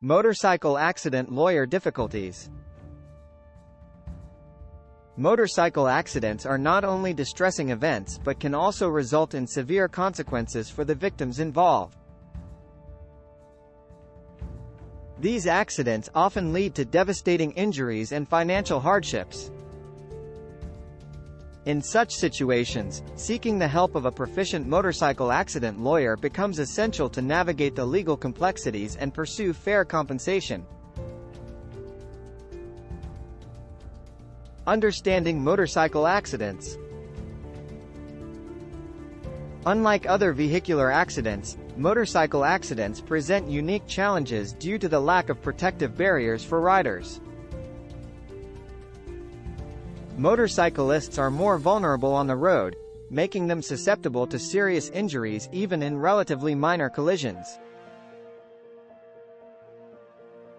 Motorcycle accident lawyer difficulties Motorcycle accidents are not only distressing events but can also result in severe consequences for the victims involved. These accidents often lead to devastating injuries and financial hardships. In such situations, seeking the help of a proficient motorcycle accident lawyer becomes essential to navigate the legal complexities and pursue fair compensation. Understanding motorcycle accidents Unlike other vehicular accidents, motorcycle accidents present unique challenges due to the lack of protective barriers for riders. Motorcyclists are more vulnerable on the road, making them susceptible to serious injuries even in relatively minor collisions.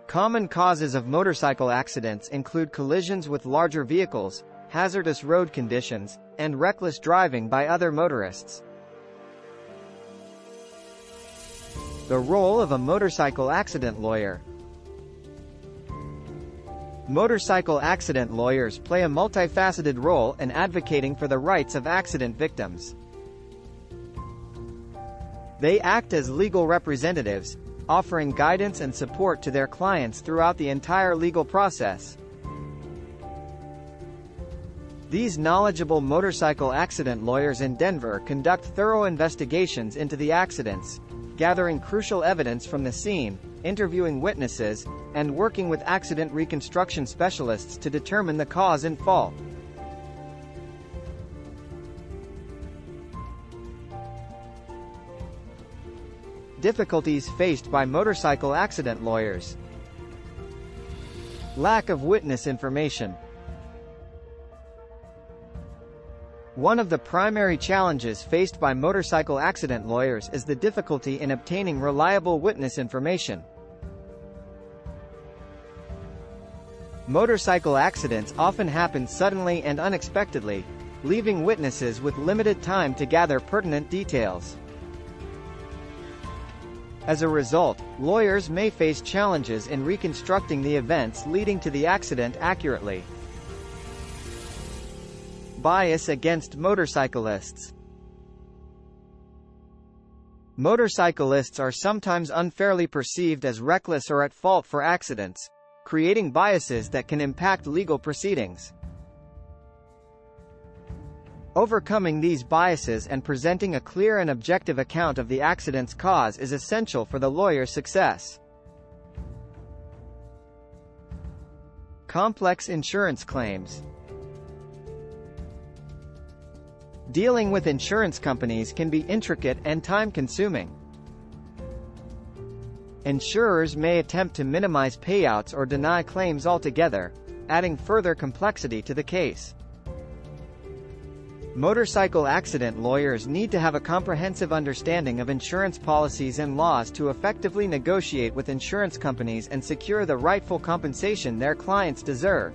Common causes of motorcycle accidents include collisions with larger vehicles, hazardous road conditions, and reckless driving by other motorists. The role of a motorcycle accident lawyer Motorcycle accident lawyers play a multifaceted role in advocating for the rights of accident victims. They act as legal representatives, offering guidance and support to their clients throughout the entire legal process. These knowledgeable motorcycle accident lawyers in Denver conduct thorough investigations into the accidents, gathering crucial evidence from the scene, interviewing witnesses, and working with accident reconstruction specialists to determine the cause and fault. Difficulties faced by motorcycle accident lawyers. Lack of witness information. One of the primary challenges faced by motorcycle accident lawyers is the difficulty in obtaining reliable witness information. Motorcycle accidents often happen suddenly and unexpectedly, leaving witnesses with limited time to gather pertinent details. As a result, lawyers may face challenges in reconstructing the events leading to the accident accurately. Bias against motorcyclists Motorcyclists are sometimes unfairly perceived as reckless or at fault for accidents, creating biases that can impact legal proceedings. Overcoming these biases and presenting a clear and objective account of the accident's cause is essential for the lawyer's success. Complex insurance claims Dealing with insurance companies can be intricate and time-consuming. Insurers may attempt to minimize payouts or deny claims altogether, adding further complexity to the case. Motorcycle accident lawyers need to have a comprehensive understanding of insurance policies and laws to effectively negotiate with insurance companies and secure the rightful compensation their clients deserve.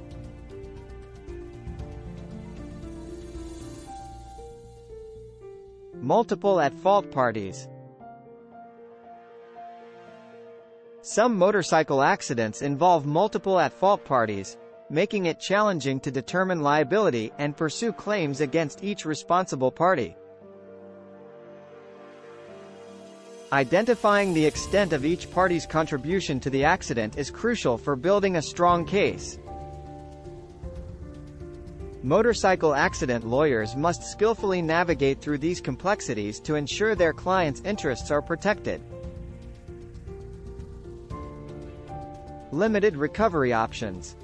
Multiple at-fault parties Some motorcycle accidents involve multiple at-fault parties, making it challenging to determine liability and pursue claims against each responsible party. Identifying the extent of each party's contribution to the accident is crucial for building a strong case. Motorcycle accident lawyers must skillfully navigate through these complexities to ensure their clients' interests are protected. Limited recovery options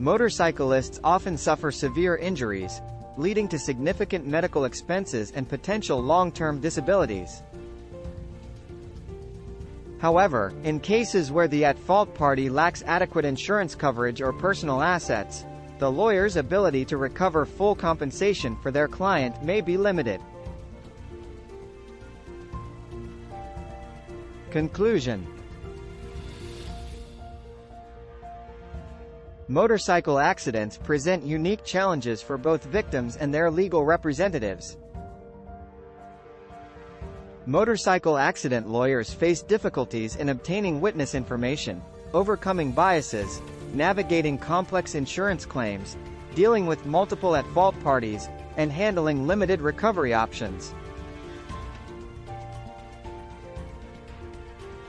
Motorcyclists often suffer severe injuries, leading to significant medical expenses and potential long-term disabilities. However, in cases where the at-fault party lacks adequate insurance coverage or personal assets, the lawyer's ability to recover full compensation for their client may be limited. Conclusion Motorcycle accidents present unique challenges for both victims and their legal representatives. Motorcycle accident lawyers face difficulties in obtaining witness information, overcoming biases, navigating complex insurance claims, dealing with multiple at-fault parties, and handling limited recovery options.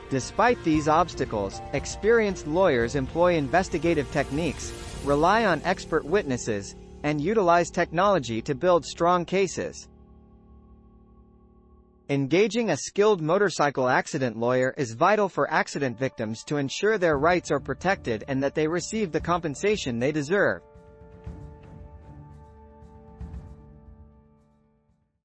Despite these obstacles, experienced lawyers employ investigative techniques, rely on expert witnesses, and utilize technology to build strong cases. Engaging a skilled motorcycle accident lawyer is vital for accident victims to ensure their rights are protected and that they receive the compensation they deserve.